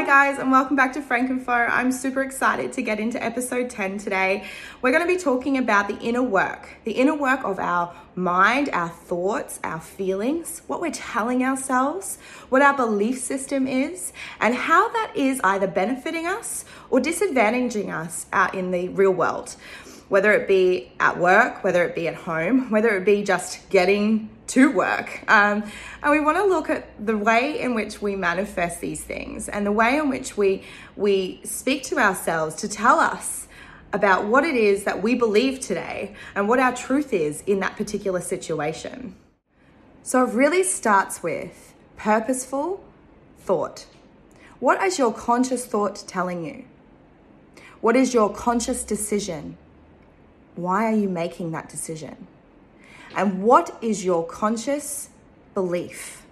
Hi, guys, and welcome back to Frankenfo. I'm super excited to get into episode 10 today. We're going to be talking about the inner work, the inner work of our mind, our thoughts, our feelings, what we're telling ourselves, what our belief system is, and how that is either benefiting us or disadvantaging us out in the real world. Whether it be at work, whether it be at home, whether it be just getting to work. Um, and we want to look at the way in which we manifest these things and the way in which we, we speak to ourselves to tell us about what it is that we believe today and what our truth is in that particular situation. So it really starts with purposeful thought. What is your conscious thought telling you? What is your conscious decision? Why are you making that decision? And what is your conscious belief?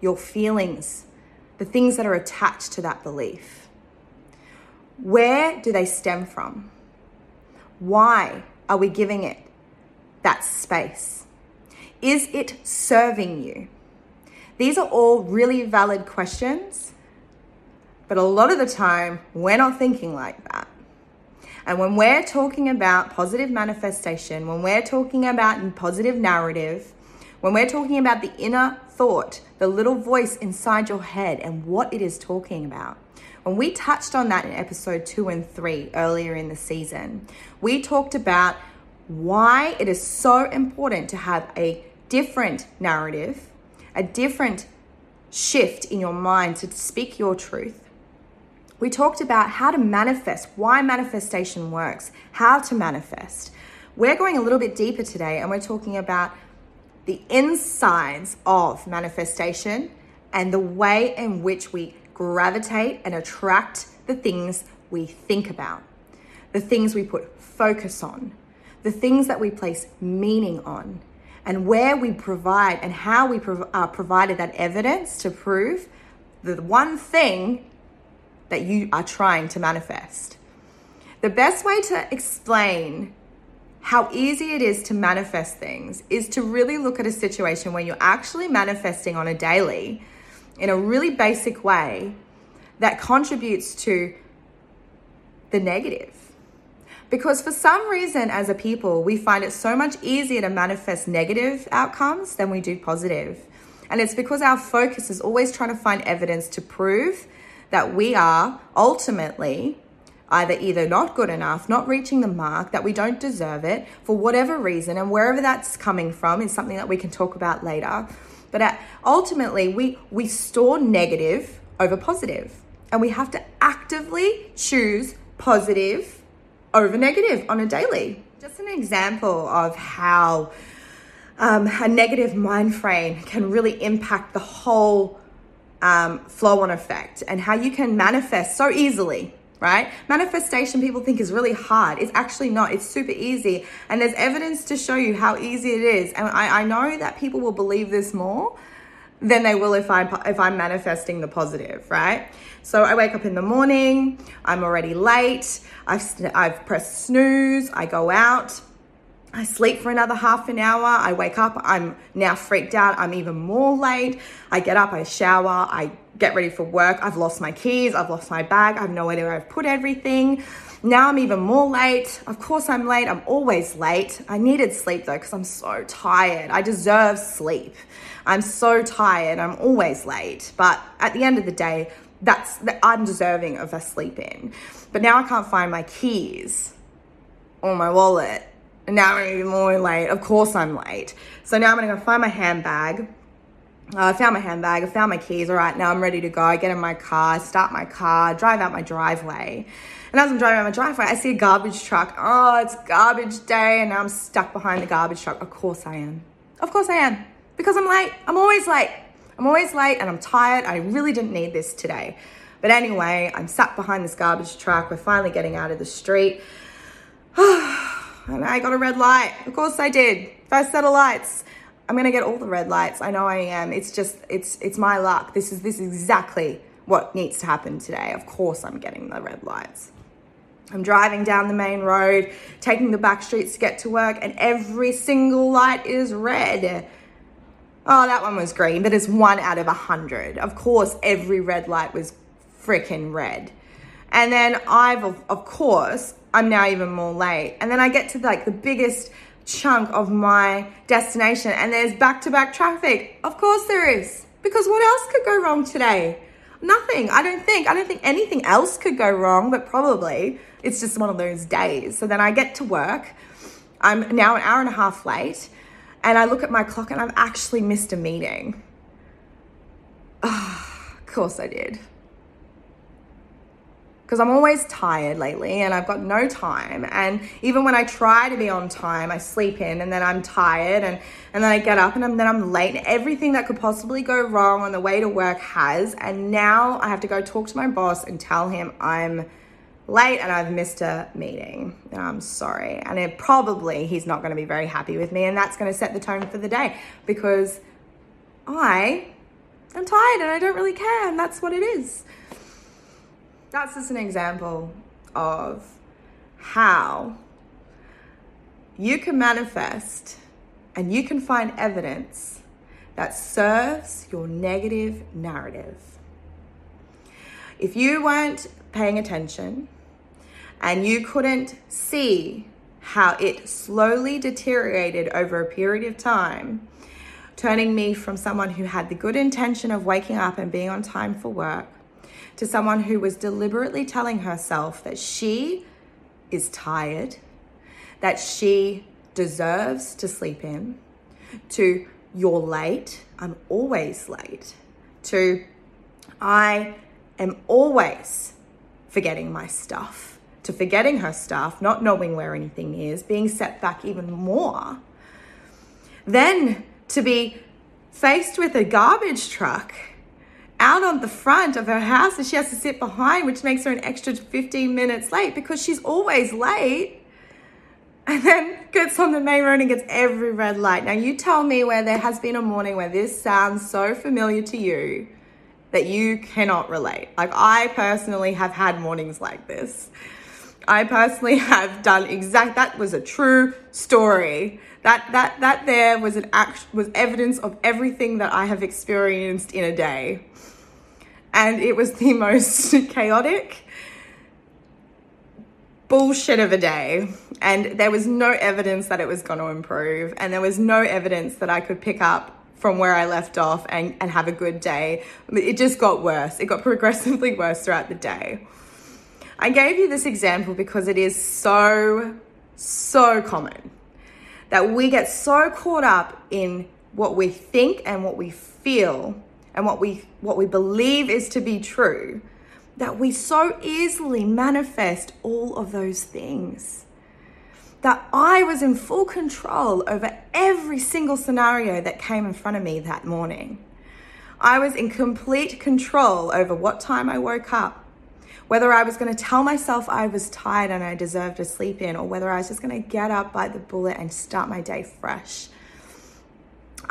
Your feelings, the things that are attached to that belief. Where do they stem from? Why are we giving it that space? Is it serving you? These are all really valid questions, but a lot of the time we're not thinking like that. And when we're talking about positive manifestation, when we're talking about positive narrative, when we're talking about the inner thought, the little voice inside your head and what it is talking about, when we touched on that in episode two and three earlier in the season, we talked about why it is so important to have a different narrative, a different shift in your mind to speak your truth we talked about how to manifest, why manifestation works, how to manifest. We're going a little bit deeper today and we're talking about the insides of manifestation and the way in which we gravitate and attract the things we think about, the things we put focus on, the things that we place meaning on, and where we provide and how we prov- uh, provided that evidence to prove the one thing that you are trying to manifest. The best way to explain how easy it is to manifest things is to really look at a situation where you're actually manifesting on a daily in a really basic way that contributes to the negative. Because for some reason, as a people, we find it so much easier to manifest negative outcomes than we do positive. And it's because our focus is always trying to find evidence to prove that we are ultimately either either not good enough, not reaching the mark, that we don't deserve it for whatever reason, and wherever that's coming from is something that we can talk about later. But uh, ultimately, we we store negative over positive, and we have to actively choose positive over negative on a daily. Just an example of how um, a negative mind frame can really impact the whole um, flow on effect and how you can manifest so easily right? Manifestation people think is really hard. It's actually not. It's super easy. And there's evidence to show you how easy it is. And I, I know that people will believe this more than they will if I if I'm manifesting the positive, right? So I wake up in the morning, I'm already late, I've I've pressed snooze, I go out, I sleep for another half an hour. I wake up. I'm now freaked out. I'm even more late. I get up, I shower, I get ready for work. I've lost my keys, I've lost my bag, I have no idea where I've put everything. Now I'm even more late. Of course, I'm late. I'm always late. I needed sleep though because I'm so tired. I deserve sleep. I'm so tired. I'm always late. But at the end of the day, that's I'm deserving of a sleep in. But now I can't find my keys or my wallet and now I'm even more late. Of course I'm late. So now I'm gonna go find my handbag. Uh, I found my handbag, I found my keys. All right, now I'm ready to go. I get in my car, start my car, drive out my driveway. And as I'm driving out my driveway, I see a garbage truck. Oh, it's garbage day, and now I'm stuck behind the garbage truck. Of course I am. Of course I am. Because I'm late. I'm always late. I'm always late and I'm tired. I really didn't need this today. But anyway, I'm sat behind this garbage truck. We're finally getting out of the street. And I got a red light. Of course I did. First set of lights. I'm gonna get all the red lights. I know I am. It's just it's it's my luck. This is this is exactly what needs to happen today. Of course I'm getting the red lights. I'm driving down the main road, taking the back streets to get to work, and every single light is red. Oh, that one was green, but it's one out of a hundred. Of course, every red light was freaking red. And then I've, of, of course, I'm now even more late. And then I get to like the biggest chunk of my destination and there's back to back traffic. Of course there is. Because what else could go wrong today? Nothing. I don't think. I don't think anything else could go wrong, but probably it's just one of those days. So then I get to work. I'm now an hour and a half late and I look at my clock and I've actually missed a meeting. Oh, of course I did because I'm always tired lately and I've got no time. And even when I try to be on time, I sleep in and then I'm tired and, and then I get up and I'm, then I'm late. And Everything that could possibly go wrong on the way to work has. And now I have to go talk to my boss and tell him I'm late and I've missed a meeting. And I'm sorry. And it probably he's not going to be very happy with me. And that's going to set the tone for the day because I am tired and I don't really care. And that's what it is that's just an example of how you can manifest and you can find evidence that serves your negative narrative. If you weren't paying attention and you couldn't see how it slowly deteriorated over a period of time, turning me from someone who had the good intention of waking up and being on time for work to someone who was deliberately telling herself that she is tired, that she deserves to sleep in, to you're late, I'm always late, to I am always forgetting my stuff, to forgetting her stuff, not knowing where anything is, being set back even more. Then to be faced with a garbage truck out on the front of her house and she has to sit behind, which makes her an extra 15 minutes late because she's always late. And then gets on the main road and gets every red light. Now, you tell me where there has been a morning where this sounds so familiar to you that you cannot relate. Like, I personally have had mornings like this. I personally have done exact that was a true story. That that that there was an act was evidence of everything that I have experienced in a day and it was the most chaotic bullshit of a day. And there was no evidence that it was going to improve, and there was no evidence that I could pick up from where I left off and, and have a good day. It just got worse. It got progressively worse throughout the day. I gave you this example because it is so, so common that we get so caught up in what we think and what we feel and what we what we believe is to be true that we so easily manifest all of those things that I was in full control over every single scenario that came in front of me that morning. I was in complete control over what time I woke up, whether I was going to tell myself I was tired and I deserved to sleep in, or whether I was just going to get up, bite the bullet, and start my day fresh.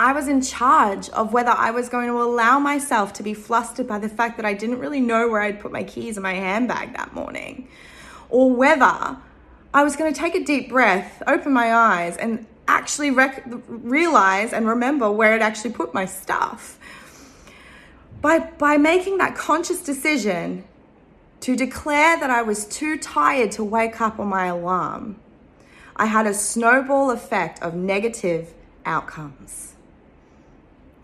I was in charge of whether I was going to allow myself to be flustered by the fact that I didn't really know where I'd put my keys in my handbag that morning, or whether I was going to take a deep breath, open my eyes, and actually rec- realize and remember where I'd actually put my stuff. By, by making that conscious decision to declare that I was too tired to wake up on my alarm, I had a snowball effect of negative outcomes.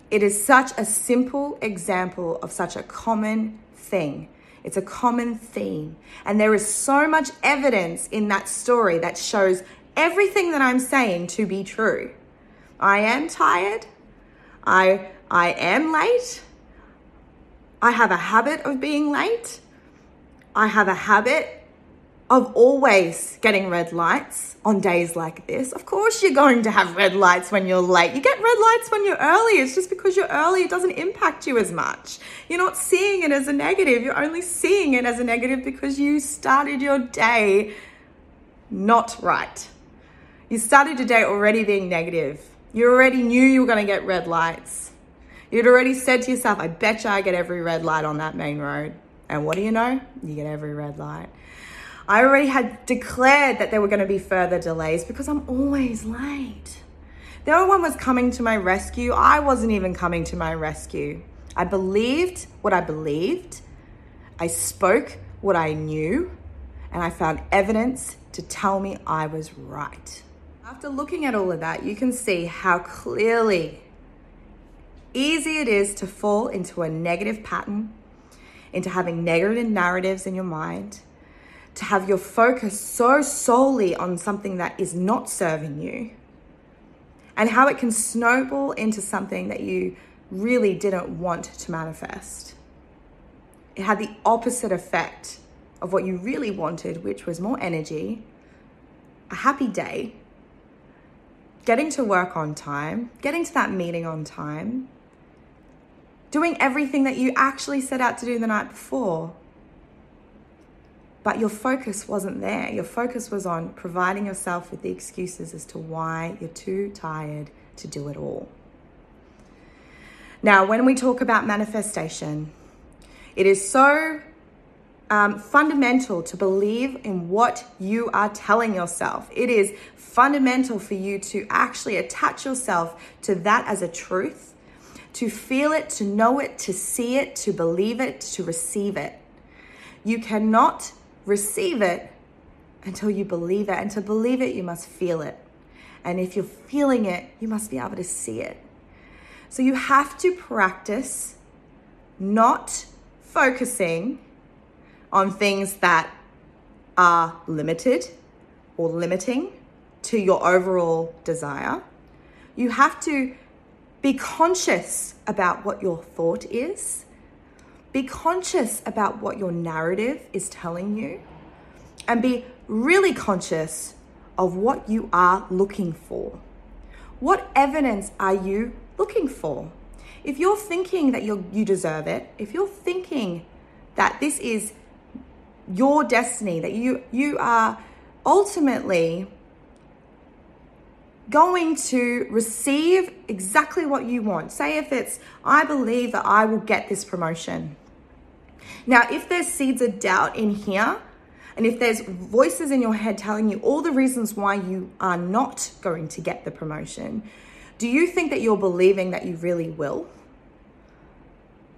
It is such a simple example of such a common thing. It's a common theme. And there is so much evidence in that story that shows everything that I'm saying to be true. I am tired. I, I am late. I have a habit of being late. I have a habit of always getting red lights on days like this. Of course, you're going to have red lights when you're late. You get red lights when you're early. It's just because you're early, it doesn't impact you as much. You're not seeing it as a negative. You're only seeing it as a negative because you started your day not right. You started your day already being negative. You already knew you were going to get red lights. You'd already said to yourself, I bet you I get every red light on that main road. And what do you know? You get every red light. I already had declared that there were going to be further delays because I'm always late. No one was coming to my rescue. I wasn't even coming to my rescue. I believed what I believed, I spoke what I knew, and I found evidence to tell me I was right. After looking at all of that, you can see how clearly easy it is to fall into a negative pattern, into having negative narratives in your mind, to have your focus so solely on something that is not serving you, and how it can snowball into something that you really didn't want to manifest. It had the opposite effect of what you really wanted, which was more energy, a happy day, getting to work on time, getting to that meeting on time, doing everything that you actually set out to do the night before. But your focus wasn't there. Your focus was on providing yourself with the excuses as to why you're too tired to do it all. Now, when we talk about manifestation, it is so um, fundamental to believe in what you are telling yourself. It is fundamental for you to actually attach yourself to that as a truth, to feel it, to know it, to see it, to believe it, to receive it. You cannot receive it until you believe it. And to believe it, you must feel it. And if you're feeling it, you must be able to see it. So you have to practice not focusing on things that are limited or limiting to your overall desire. You have to be conscious about what your thought is. Be conscious about what your narrative is telling you. And be really conscious of what you are looking for. What evidence are you looking for? If you're thinking that you you deserve it, if you're thinking that this is your destiny, that you you are ultimately going to receive exactly what you want. Say if it's I believe that I will get this promotion. Now, if there's seeds of doubt in here, and if there's voices in your head telling you all the reasons why you are not going to get the promotion, do you think that you're believing that you really will?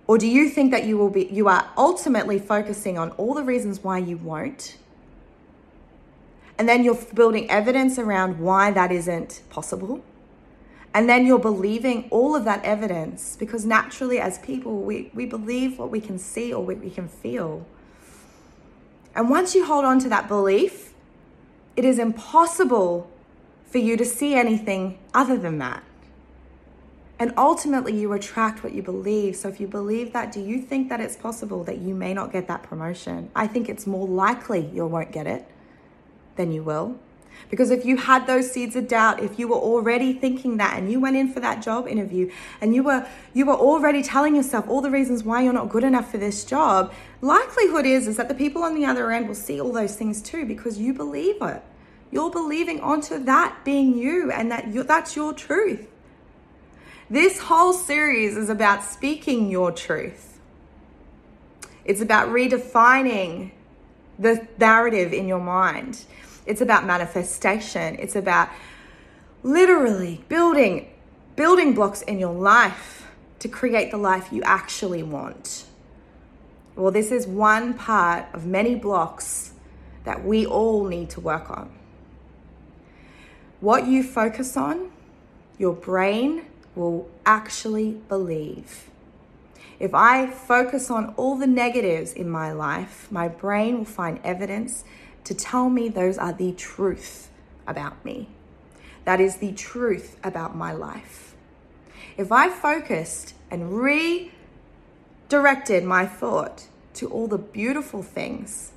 Or do you think that you will be you are ultimately focusing on all the reasons why you won't? And then you're building evidence around why that isn't possible. And then you're believing all of that evidence because naturally, as people, we, we believe what we can see or what we can feel. And once you hold on to that belief, it is impossible for you to see anything other than that. And ultimately, you attract what you believe. So, if you believe that, do you think that it's possible that you may not get that promotion? I think it's more likely you won't get it than you will. Because if you had those seeds of doubt, if you were already thinking that and you went in for that job interview and you were you were already telling yourself all the reasons why you're not good enough for this job, likelihood is is that the people on the other end will see all those things too because you believe it. You're believing onto that being you and that you, that's your truth. This whole series is about speaking your truth. It's about redefining the narrative in your mind. It's about manifestation. It's about literally building building blocks in your life to create the life you actually want. Well, this is one part of many blocks that we all need to work on. What you focus on, your brain will actually believe. If I focus on all the negatives in my life, my brain will find evidence to tell me those are the truth about me. That is the truth about my life. If I focused and redirected my thought to all the beautiful things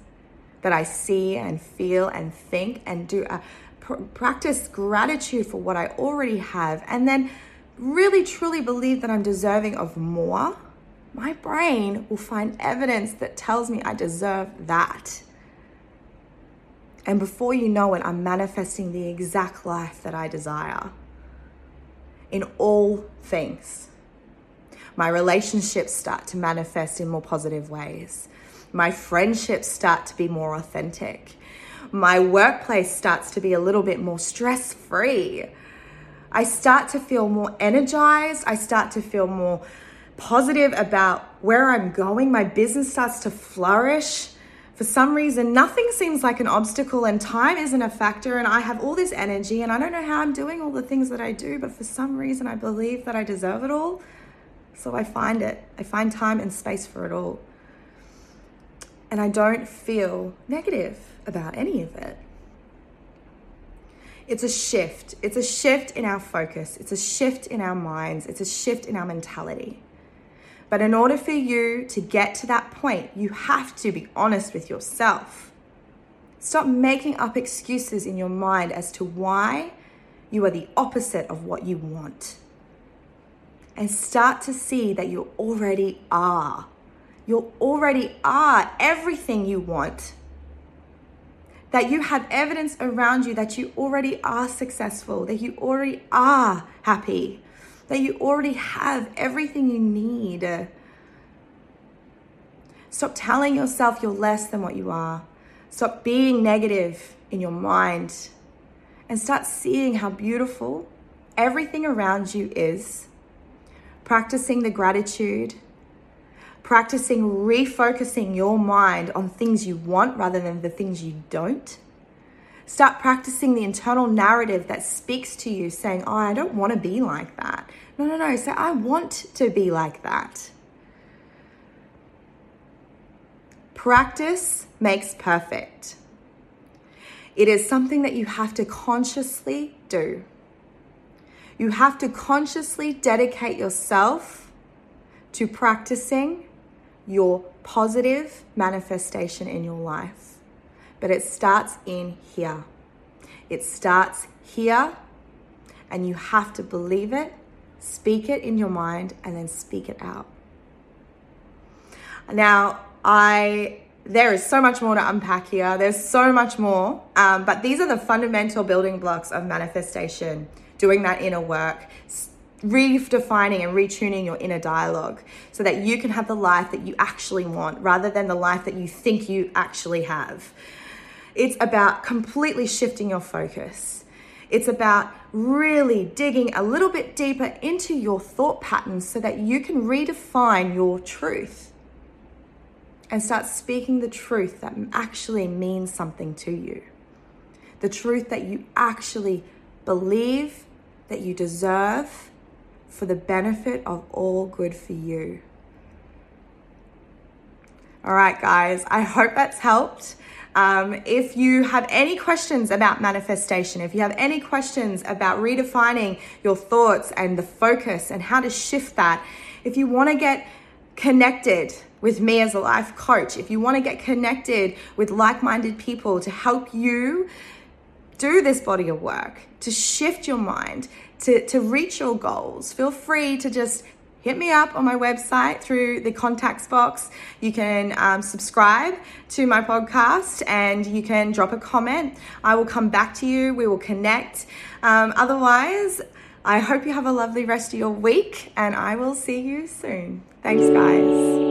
that I see and feel and think and do, uh, pr- practice gratitude for what I already have, and then really truly believe that I'm deserving of more, my brain will find evidence that tells me I deserve that. And before you know it, I'm manifesting the exact life that I desire in all things. My relationships start to manifest in more positive ways. My friendships start to be more authentic. My workplace starts to be a little bit more stress free. I start to feel more energized. I start to feel more positive about where I'm going. My business starts to flourish. For some reason, nothing seems like an obstacle and time isn't a factor. And I have all this energy and I don't know how I'm doing all the things that I do, but for some reason, I believe that I deserve it all. So I find it. I find time and space for it all. And I don't feel negative about any of it. It's a shift. It's a shift in our focus. It's a shift in our minds. It's a shift in our mentality. But in order for you to get to that point, you have to be honest with yourself. Stop making up excuses in your mind as to why you are the opposite of what you want. And start to see that you already are. You already are everything you want. That you have evidence around you that you already are successful, that you already are happy, that you already have everything you need. Stop telling yourself you're less than what you are. Stop being negative in your mind and start seeing how beautiful everything around you is. Practicing the gratitude, practicing refocusing your mind on things you want rather than the things you don't. Start practicing the internal narrative that speaks to you, saying, Oh, I don't want to be like that. No, no, no. Say, I want to be like that. Practice makes perfect. It is something that you have to consciously do. You have to consciously dedicate yourself to practicing your positive manifestation in your life. But it starts in here. It starts here, and you have to believe it, speak it in your mind, and then speak it out. Now, I there is so much more to unpack here. There's so much more, um, but these are the fundamental building blocks of manifestation. Doing that inner work, redefining and retuning your inner dialogue so that you can have the life that you actually want rather than the life that you think you actually have. It's about completely shifting your focus. It's about really digging a little bit deeper into your thought patterns so that you can redefine your truth and start speaking the truth that actually means something to you. The truth that you actually believe that you deserve for the benefit of all good for you. All right, guys, I hope that's helped. Um, if you have any questions about manifestation, if you have any questions about redefining your thoughts and the focus and how to shift that, if you want to get connected with me as a life coach, if you want to get connected with like minded people to help you do this body of work, to shift your mind, to, to reach your goals, feel free to just hit me up on my website through the contacts box. You can um, subscribe to my podcast and you can drop a comment. I will come back to you. We will connect. Um, otherwise, I hope you have a lovely rest of your week and I will see you soon. Thanks, guys.